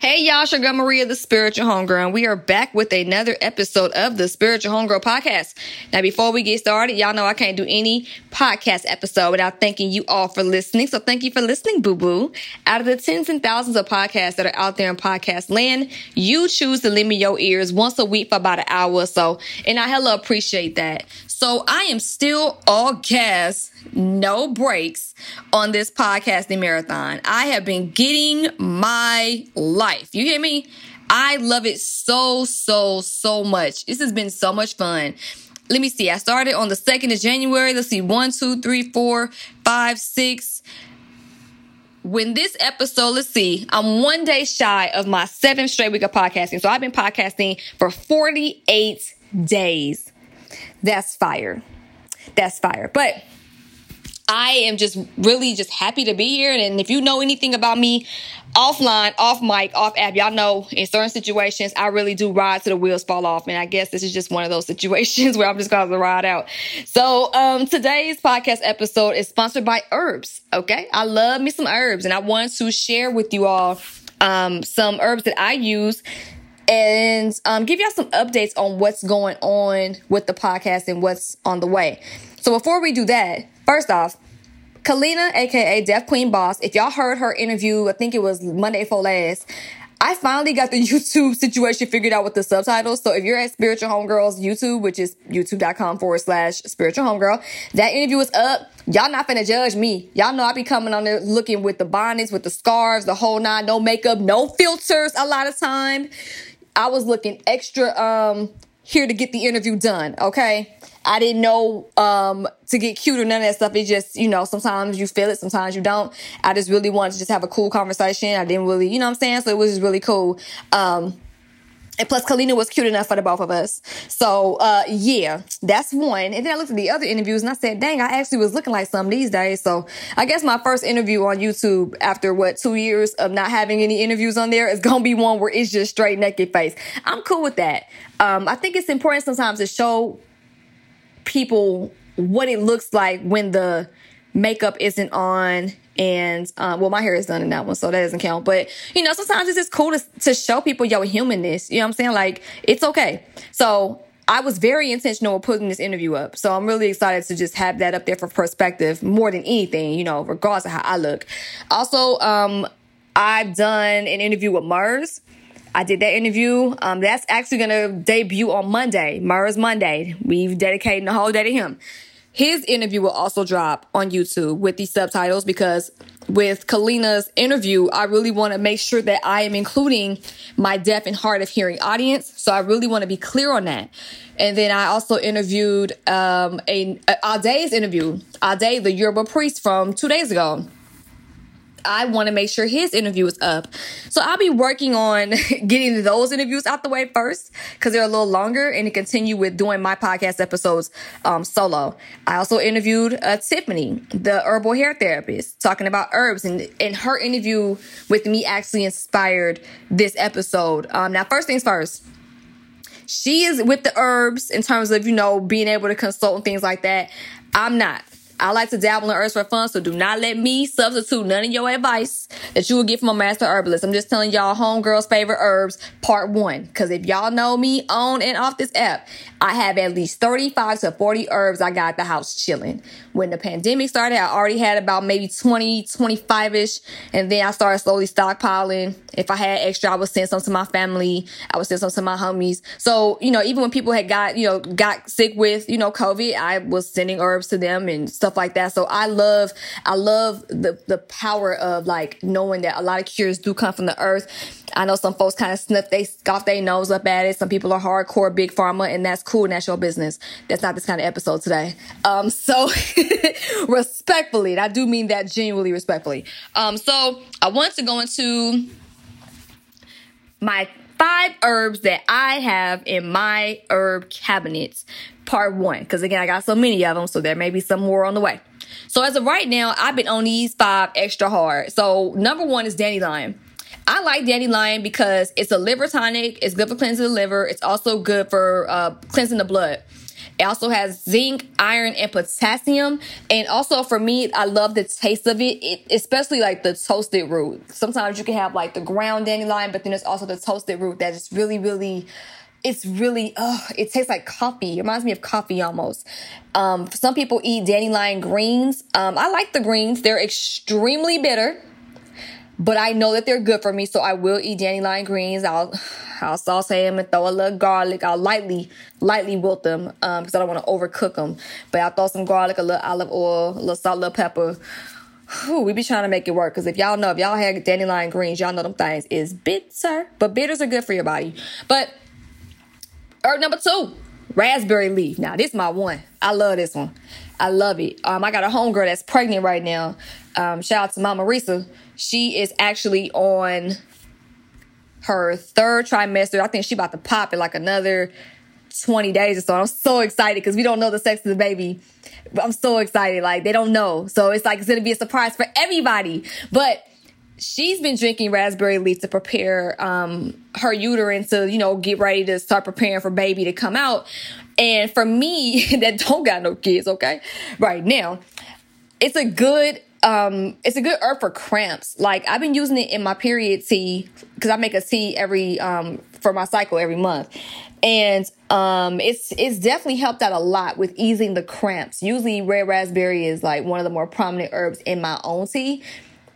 Hey y'all, Sugar Maria, the Spiritual Homegirl, and we are back with another episode of the Spiritual Homegirl podcast. Now, before we get started, y'all know I can't do any podcast episode without thanking you all for listening. So thank you for listening, boo boo. Out of the tens and thousands of podcasts that are out there in podcast land, you choose to lend me your ears once a week for about an hour or so, and I hella appreciate that. So I am still all gas, no breaks on this podcasting marathon. I have been getting my life. You hear me? I love it so, so, so much. This has been so much fun. Let me see. I started on the 2nd of January. Let's see. One, two, three, four, five, six. When this episode, let's see, I'm one day shy of my seventh straight week of podcasting. So I've been podcasting for 48 days. That's fire. That's fire. But I am just really just happy to be here. And if you know anything about me offline, off mic, off app, y'all know in certain situations, I really do ride to the wheels fall off. And I guess this is just one of those situations where I'm just going to ride out. So, um, today's podcast episode is sponsored by herbs. Okay. I love me some herbs and I want to share with you all, um, some herbs that I use and um, give y'all some updates on what's going on with the podcast and what's on the way. So before we do that, first off, Kalina, aka Deaf Queen Boss, if y'all heard her interview, I think it was Monday for last. I finally got the YouTube situation figured out with the subtitles. So if you're at Spiritual Homegirls YouTube, which is youtube.com forward slash spiritual homegirl, that interview is up. Y'all not finna judge me. Y'all know I be coming on there looking with the bonnets, with the scarves, the whole nine, no makeup, no filters a lot of time. I was looking extra um here to get the interview done, okay? I didn't know um to get cute or none of that stuff. It just, you know, sometimes you feel it, sometimes you don't. I just really wanted to just have a cool conversation. I didn't really, you know I'm saying? So it was just really cool. Um and plus, Kalina was cute enough for the both of us. So, uh, yeah, that's one. And then I looked at the other interviews and I said, dang, I actually was looking like some these days. So I guess my first interview on YouTube after what, two years of not having any interviews on there is going to be one where it's just straight naked face. I'm cool with that. Um, I think it's important sometimes to show people what it looks like when the makeup isn't on and um, well, my hair is done in that one, so that doesn't count. But you know, sometimes it's just cool to, to show people your humanness. You know what I'm saying? Like it's okay. So I was very intentional with putting this interview up. So I'm really excited to just have that up there for perspective more than anything, you know, regardless of how I look. Also, um, I've done an interview with Murs. I did that interview. Um, that's actually going to debut on Monday, Murs Monday. We've dedicated the whole day to him. His interview will also drop on YouTube with these subtitles because with Kalina's interview, I really want to make sure that I am including my deaf and hard of hearing audience. So I really want to be clear on that. And then I also interviewed um, a, a Ade's interview, Ade, the Yoruba priest from two days ago. I want to make sure his interview is up. So I'll be working on getting those interviews out the way first because they're a little longer and to continue with doing my podcast episodes um, solo. I also interviewed uh, Tiffany, the herbal hair therapist, talking about herbs and, and her interview with me actually inspired this episode. Um, now, first things first. She is with the herbs in terms of, you know, being able to consult and things like that. I'm not. I like to dabble in herbs for fun, so do not let me substitute none of your advice that you will get from a master herbalist. I'm just telling y'all homegirls' favorite herbs, part one. Because if y'all know me on and off this app, I have at least 35 to 40 herbs I got the house chilling. When the pandemic started, I already had about maybe 20, 25 ish. And then I started slowly stockpiling. If I had extra, I would send some to my family. I would send some to my homies. So, you know, even when people had got, you know, got sick with, you know, COVID, I was sending herbs to them and stuff stuff like that. So I love, I love the, the power of like knowing that a lot of cures do come from the earth. I know some folks kind of sniff they scoff their nose up at it. Some people are hardcore big pharma and that's cool and that's your business. That's not this kind of episode today. Um, so respectfully, and I do mean that genuinely respectfully. Um, so I want to go into my five herbs that I have in my herb cabinets part one. Because again, I got so many of them, so there may be some more on the way. So as of right now, I've been on these five extra hard. So number one is dandelion. I like dandelion because it's a liver tonic. It's good for cleansing the liver. It's also good for uh, cleansing the blood. It also has zinc, iron, and potassium. And also for me, I love the taste of it, it, especially like the toasted root. Sometimes you can have like the ground dandelion, but then there's also the toasted root that is really, really it's really oh it tastes like coffee. It reminds me of coffee almost. Um, some people eat dandelion greens. Um, i like the greens. They're extremely bitter but i know that they're good for me so i will eat dandelion greens i'll i'll saute them and throw a little garlic i'll lightly lightly wilt them because um, i don't want to overcook them but i'll throw some garlic a little olive oil a little salt a little pepper Whew, we be trying to make it work because if y'all know if y'all had dandelion greens y'all know them things is bitter but bitters are good for your body but Herb number two, raspberry leaf. Now, this is my one. I love this one. I love it. Um, I got a homegirl that's pregnant right now. Um, shout out to Mama Risa. She is actually on her third trimester. I think she about to pop in like another 20 days or so. I'm so excited because we don't know the sex of the baby. I'm so excited. Like they don't know. So it's like it's gonna be a surprise for everybody. But she's been drinking raspberry leaf to prepare um, her uterine to, you know, get ready to start preparing for baby to come out. And for me, that don't got no kids, okay, right now, it's a good um it's a good herb for cramps. Like i've been using it in my period tea because i make a tea every um for my cycle every month. And um it's it's definitely helped out a lot with easing the cramps. Usually red raspberry is like one of the more prominent herbs in my own tea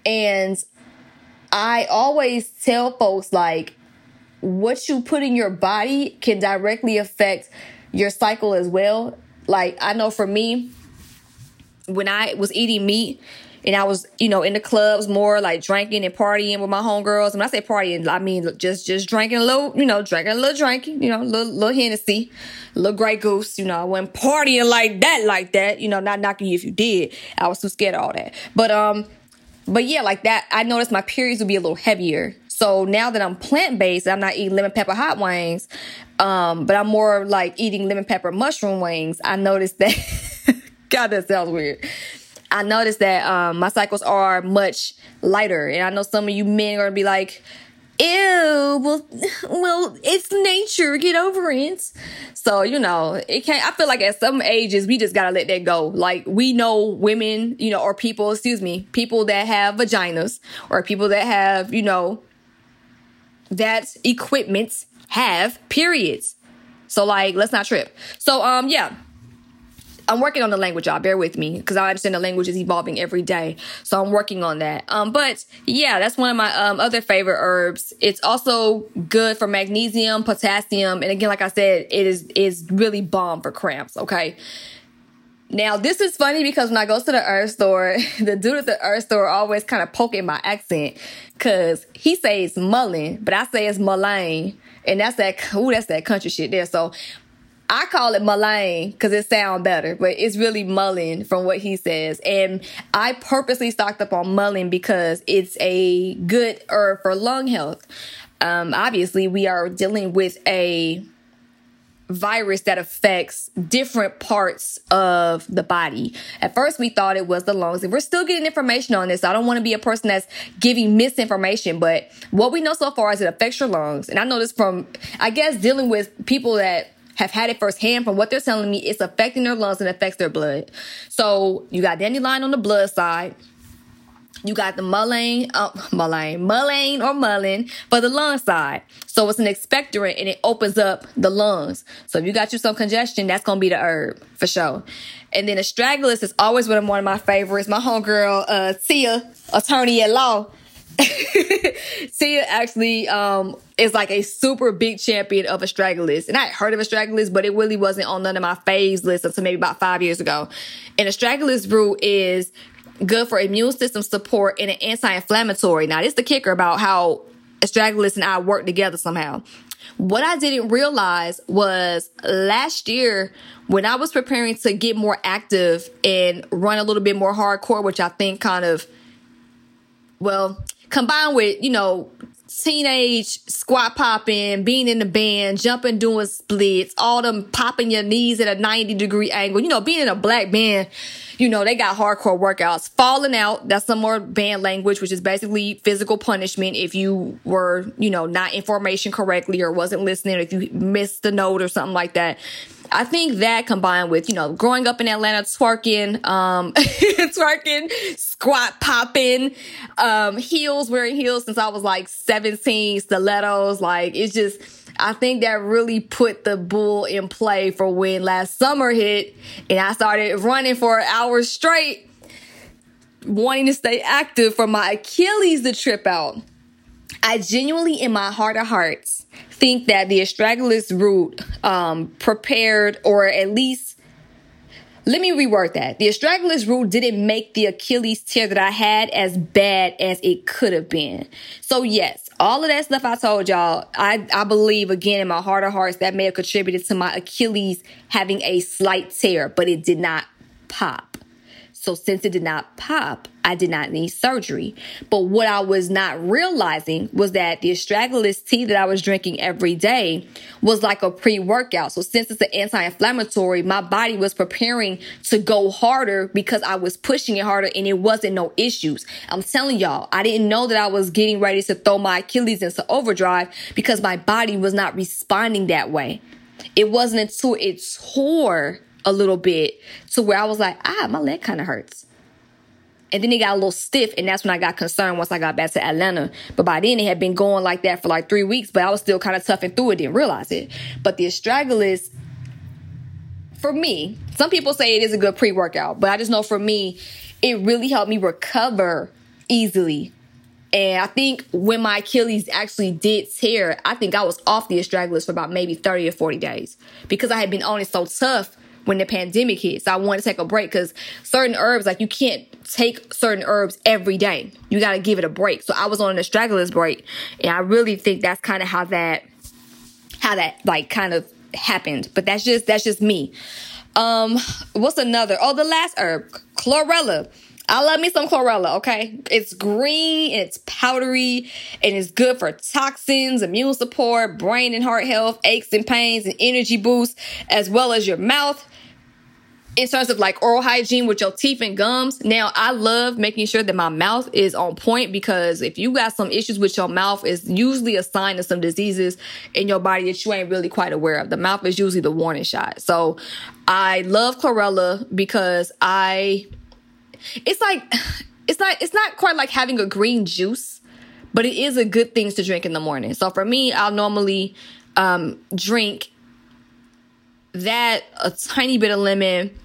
and I always tell folks like what you put in your body can directly affect your cycle as well. Like I know for me, when I was eating meat and I was, you know, in the clubs more like drinking and partying with my homegirls. When I say partying, I mean just just drinking a little, you know, drinking a little drinking, you know, little, little Hennessy, little Grey Goose. You know, I wasn't partying like that, like that. You know, not knocking you if you did. I was too scared of all that. But um, but yeah, like that, I noticed my periods would be a little heavier. So now that I'm plant based, I'm not eating lemon pepper hot wings, um, but I'm more like eating lemon pepper mushroom wings. I noticed that, God, that sounds weird. I noticed that um, my cycles are much lighter. And I know some of you men are to be like, ew, well, well, it's nature. Get over it. So, you know, it can't, I feel like at some ages, we just gotta let that go. Like, we know women, you know, or people, excuse me, people that have vaginas or people that have, you know, that equipments have periods. So, like, let's not trip. So, um, yeah I'm working on the language, y'all. Bear with me because I understand the language is evolving every day. So I'm working on that. Um, but yeah, that's one of my um, other favorite herbs. It's also good for magnesium, potassium, and again, like I said, it is is really bomb for cramps. Okay. Now this is funny because when I go to the herb store, the dude at the herb store always kind of poking my accent because he says mullein, but I say it's mullein. And that's that, ooh, that's that country shit there. So I call it mullein because it sounds better, but it's really mullein from what he says. And I purposely stocked up on mullein because it's a good herb for lung health. Um, obviously, we are dealing with a virus that affects different parts of the body. At first, we thought it was the lungs, and we're still getting information on this. I don't want to be a person that's giving misinformation, but what we know so far is it affects your lungs. And I know this from, I guess, dealing with people that have had it firsthand from what they're telling me. It's affecting their lungs and affects their blood. So you got dandelion on the blood side. You got the mullein, uh, mullein, mullein or mullein for the lung side. So it's an expectorant and it opens up the lungs. So if you got you some congestion, that's going to be the herb for sure. And then astragalus is always one of, one of my favorites. My homegirl, uh, Tia, attorney at law, Tia actually um, is like a super big champion of astragalus. And I heard of astragalus, but it really wasn't on none of my faves lists until maybe about five years ago. And astragalus root is good for immune system support and an anti-inflammatory. Now, this is the kicker about how astragalus and I work together somehow. What I didn't realize was last year when I was preparing to get more active and run a little bit more hardcore, which I think kind of, well, combined with, you know, teenage squat popping, being in the band, jumping, doing splits, all them popping your knees at a 90 degree angle, you know, being in a black band, you know, they got hardcore workouts. Falling out, that's some more band language, which is basically physical punishment if you were, you know, not in formation correctly or wasn't listening, or if you missed the note or something like that. I think that combined with, you know, growing up in Atlanta, twerking, um, twerking, squat popping, um, heels, wearing heels since I was like 17, stilettos, like it's just, I think that really put the bull in play for when last summer hit and I started running for hours straight, wanting to stay active for my Achilles to trip out. I genuinely, in my heart of hearts, think that the astragalus root um, prepared or at least let me reword that. The astragalus root didn't make the Achilles tear that I had as bad as it could have been. So yes, all of that stuff I told y'all, I, I believe again in my heart of hearts that may have contributed to my Achilles having a slight tear, but it did not pop. So since it did not pop, I did not need surgery. But what I was not realizing was that the astragalus tea that I was drinking every day was like a pre-workout. So since it's an anti-inflammatory, my body was preparing to go harder because I was pushing it harder and it wasn't no issues. I'm telling y'all, I didn't know that I was getting ready to throw my Achilles into overdrive because my body was not responding that way. It wasn't until it tore a little bit to where I was like, ah, my leg kind of hurts. And then it got a little stiff, and that's when I got concerned once I got back to Atlanta. But by then, it had been going like that for like three weeks, but I was still kind of toughing through it, didn't realize it. But the astragalus, for me, some people say it is a good pre workout, but I just know for me, it really helped me recover easily. And I think when my Achilles actually did tear, I think I was off the astragalus for about maybe 30 or 40 days because I had been on it so tough when the pandemic hit. So I wanted to take a break because certain herbs, like you can't take certain herbs every day. You got to give it a break. So I was on an astragalus break, and I really think that's kind of how that, how that like kind of happened. But that's just that's just me. Um, what's another? Oh, the last herb, chlorella. I love me some chlorella, okay? It's green and it's powdery and it's good for toxins, immune support, brain and heart health, aches and pains, and energy boost, as well as your mouth, in terms of like oral hygiene with your teeth and gums. Now, I love making sure that my mouth is on point because if you got some issues with your mouth, it's usually a sign of some diseases in your body that you ain't really quite aware of. The mouth is usually the warning shot. So I love chlorella because I, it's like, it's not, it's not quite like having a green juice, but it is a good thing to drink in the morning. So for me, I'll normally um, drink that, a tiny bit of lemon,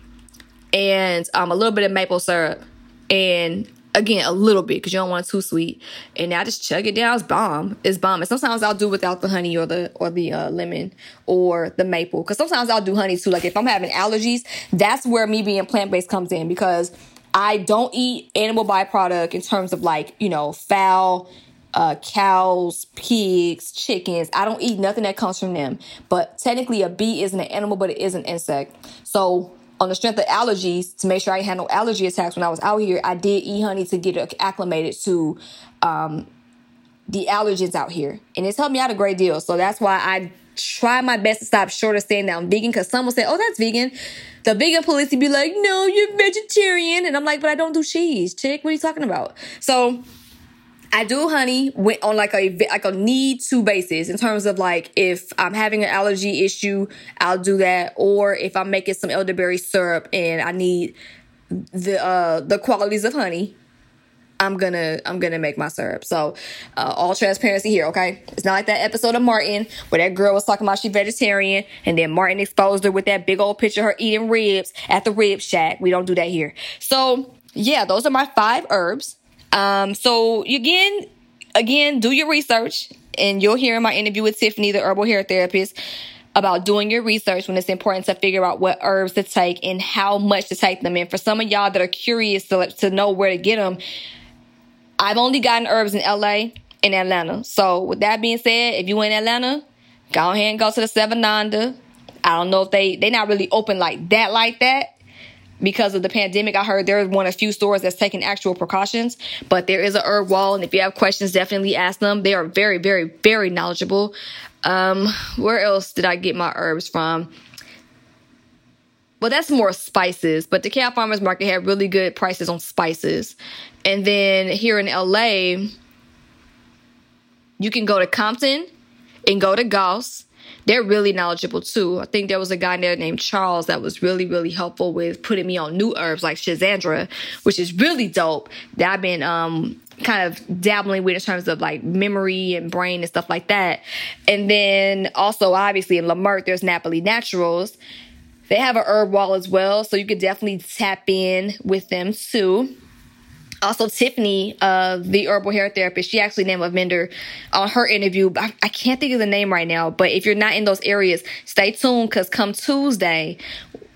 and um, a little bit of maple syrup and again a little bit because you don't want it too sweet and now just chug it down it's bomb it's bomb and sometimes i'll do without the honey or the or the uh, lemon or the maple because sometimes i'll do honey too like if i'm having allergies that's where me being plant-based comes in because i don't eat animal byproduct in terms of like you know fowl uh, cows, pigs, chickens. I don't eat nothing that comes from them. But technically, a bee isn't an animal, but it is an insect. So on the strength of allergies to make sure I had no allergy attacks when I was out here, I did eat honey to get acclimated to um, the allergens out here. And it's helped me out a great deal. So that's why I try my best to stop short of saying that I'm vegan because some will say, oh, that's vegan. The vegan police be like, no, you're vegetarian. And I'm like, but I don't do cheese. Chick, what are you talking about? So I do honey went on like a like a need to basis in terms of like if I'm having an allergy issue, I'll do that. Or if I'm making some elderberry syrup and I need the uh the qualities of honey, I'm gonna I'm gonna make my syrup. So uh, all transparency here, okay? It's not like that episode of Martin where that girl was talking about she vegetarian and then Martin exposed her with that big old picture of her eating ribs at the rib shack. We don't do that here. So yeah, those are my five herbs. Um, so again, again, do your research and you'll hear in my interview with Tiffany, the herbal hair therapist, about doing your research when it's important to figure out what herbs to take and how much to take them. And for some of y'all that are curious to, to know where to get them, I've only gotten herbs in LA and Atlanta. So with that being said, if you in Atlanta, go ahead and go to the Sevananda. I don't know if they they not really open like that like that because of the pandemic, I heard there's one of few stores that's taking actual precautions, but there is a herb wall. And if you have questions, definitely ask them. They are very, very, very knowledgeable. Um, where else did I get my herbs from? well, that's more spices, but DeKalb Farmers Market had really good prices on spices. And then here in LA, you can go to Compton and go to Goss. They're really knowledgeable too. I think there was a guy there named Charles that was really, really helpful with putting me on new herbs like Schizandra, which is really dope. That I've been um kind of dabbling with in terms of like memory and brain and stuff like that. And then also obviously in Leimert, there's Napoli Naturals. They have a herb wall as well, so you could definitely tap in with them too. Also, Tiffany, uh, the herbal hair therapist, she actually named a vendor on her interview. I, I can't think of the name right now, but if you're not in those areas, stay tuned because come Tuesday,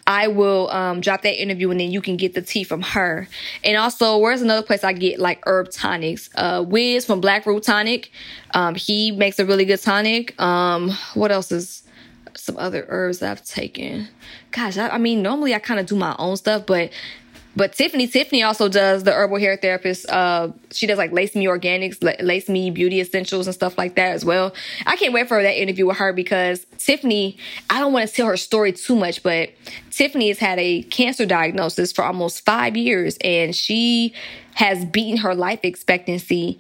I will um, drop that interview and then you can get the tea from her. And also, where's another place I get like herb tonics? Uh, Wiz from Black Root Tonic. Um, he makes a really good tonic. Um, what else is some other herbs I've taken? Gosh, I, I mean, normally I kind of do my own stuff, but but Tiffany, Tiffany also does the herbal hair therapist. Uh, she does like Lace Me Organics, Lace Me Beauty Essentials and stuff like that as well. I can't wait for that interview with her because Tiffany, I don't want to tell her story too much, but Tiffany has had a cancer diagnosis for almost five years and she has beaten her life expectancy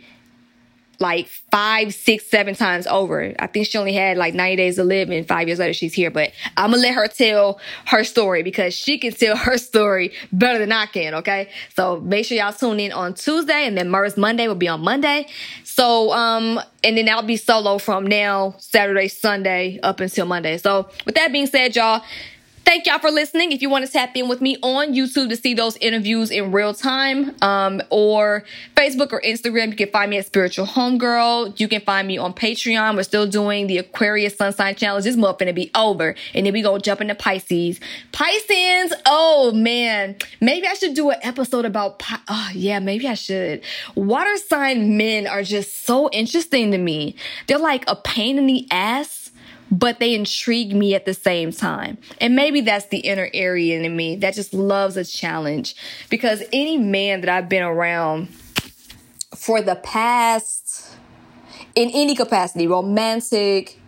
like five, six, seven times over. I think she only had like 90 days to live and five years later she's here. But I'm gonna let her tell her story because she can tell her story better than I can, okay? So make sure y'all tune in on Tuesday and then Murs Monday will be on Monday. So um and then I'll be solo from now, Saturday, Sunday, up until Monday. So with that being said, y'all, Thank y'all for listening. If you want to tap in with me on YouTube to see those interviews in real time, um, or Facebook or Instagram, you can find me at Spiritual Homegirl. You can find me on Patreon. We're still doing the Aquarius Sun Sign Challenge. This month gonna be over, and then we go jump into Pisces. Pisces. Oh man, maybe I should do an episode about. Pi- oh yeah, maybe I should. Water sign men are just so interesting to me. They're like a pain in the ass but they intrigue me at the same time. And maybe that's the inner Arian in me that just loves a challenge because any man that I've been around for the past, in any capacity, romantic,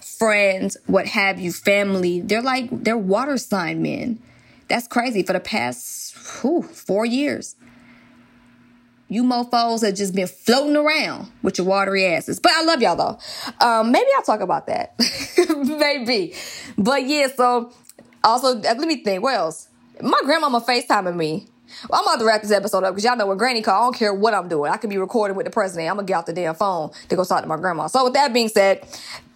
friends, what have you, family, they're like, they're water sign men. That's crazy for the past whew, four years. You mofos have just been floating around with your watery asses. But I love y'all though. Um, maybe I'll talk about that. maybe. But yeah, so also, uh, let me think. What else? My grandmama FaceTiming me. Well, I'm about to wrap this episode up because y'all know what granny call. I don't care what I'm doing. I could be recording with the president. I'm gonna get off the damn phone to go talk to my grandma. So with that being said,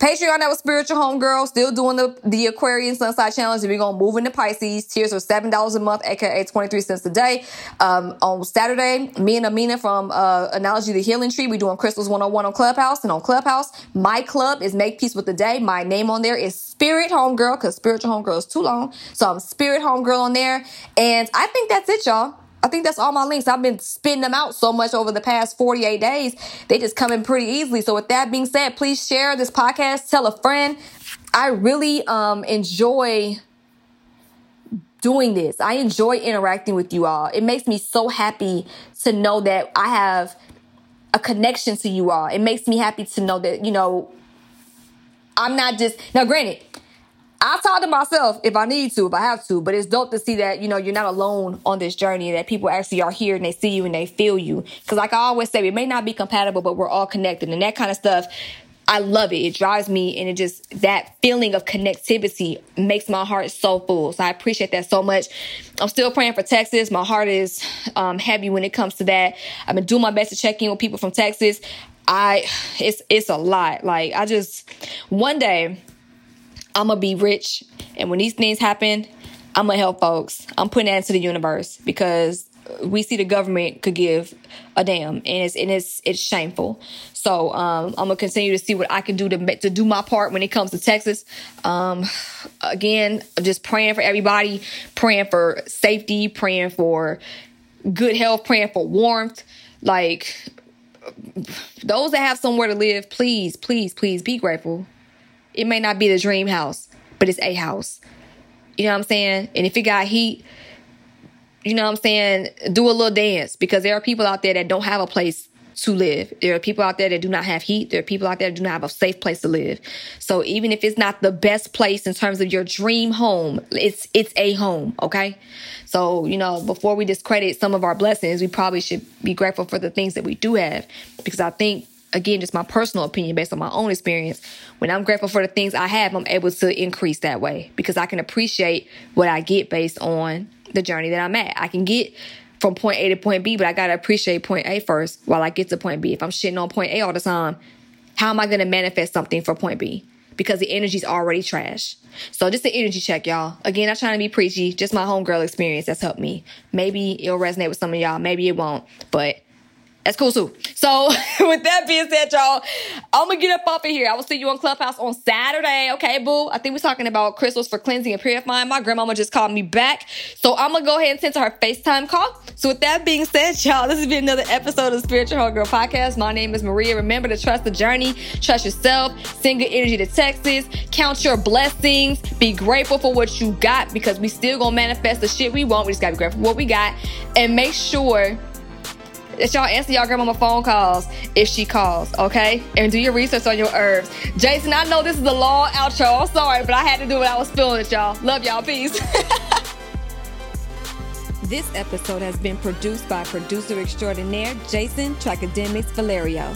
Patreon that was spiritual homegirl, still doing the, the Aquarian Sun Sign Challenge. We're gonna move into Pisces. Tiers are seven dollars a month, aka 23 cents a day. Um, on Saturday, me and Amina from uh, Analogy the Healing Tree, we doing Crystals 101 on Clubhouse. And on Clubhouse, my club is Make Peace with the Day. My name on there is Spirit Homegirl, because Spiritual Homegirl is too long. So I'm Spirit Homegirl on there. And I think that's it, y'all. I think that's all my links. I've been spitting them out so much over the past 48 days. They just come in pretty easily. So with that being said, please share this podcast, tell a friend. I really um enjoy doing this. I enjoy interacting with you all. It makes me so happy to know that I have a connection to you all. It makes me happy to know that, you know, I'm not just now granted, I'll talk to myself if I need to, if I have to, but it's dope to see that, you know, you're not alone on this journey, that people actually are here and they see you and they feel you. Cause like I always say, we may not be compatible, but we're all connected and that kind of stuff. I love it. It drives me and it just, that feeling of connectivity makes my heart so full. So I appreciate that so much. I'm still praying for Texas. My heart is um, heavy when it comes to that. I've been doing my best to check in with people from Texas. I, it's, it's a lot. Like I just, one day, I'm gonna be rich. And when these things happen, I'm gonna help folks. I'm putting that into the universe because we see the government could give a damn, and it's and it's it's shameful. So um, I'm gonna continue to see what I can do to to do my part when it comes to Texas. Um, again, just praying for everybody, praying for safety, praying for good health, praying for warmth. Like those that have somewhere to live, please, please, please be grateful it may not be the dream house, but it's a house. You know what I'm saying? And if it got heat, you know what I'm saying? Do a little dance because there are people out there that don't have a place to live. There are people out there that do not have heat. There are people out there that do not have a safe place to live. So even if it's not the best place in terms of your dream home, it's it's a home, okay? So, you know, before we discredit some of our blessings, we probably should be grateful for the things that we do have because I think again, just my personal opinion based on my own experience. When I'm grateful for the things I have, I'm able to increase that way because I can appreciate what I get based on the journey that I'm at. I can get from point A to point B, but I gotta appreciate point A first while I get to point B. If I'm shitting on point A all the time, how am I gonna manifest something for point B? Because the energy's already trash. So just the energy check, y'all. Again, I'm trying to be preachy, just my homegirl experience that's helped me. Maybe it'll resonate with some of y'all, maybe it won't, but that's cool too. So with that being said, y'all, I'm gonna get up off of here. I will see you on Clubhouse on Saturday. Okay, boo. I think we're talking about crystals for cleansing and purifying. My grandmama just called me back. So I'm gonna go ahead and send to her FaceTime call. So with that being said, y'all, this has been another episode of Spiritual Homegirl Podcast. My name is Maria. Remember to trust the journey, trust yourself, send good energy to Texas, count your blessings, be grateful for what you got because we still gonna manifest the shit we want. We just gotta be grateful for what we got and make sure that y'all answer y'all grandmama phone calls if she calls, okay? And do your research on your herbs. Jason, I know this is a long outro. I'm sorry, but I had to do what I was feeling it, y'all. Love y'all. Peace. this episode has been produced by producer extraordinaire Jason Tracademics Valerio.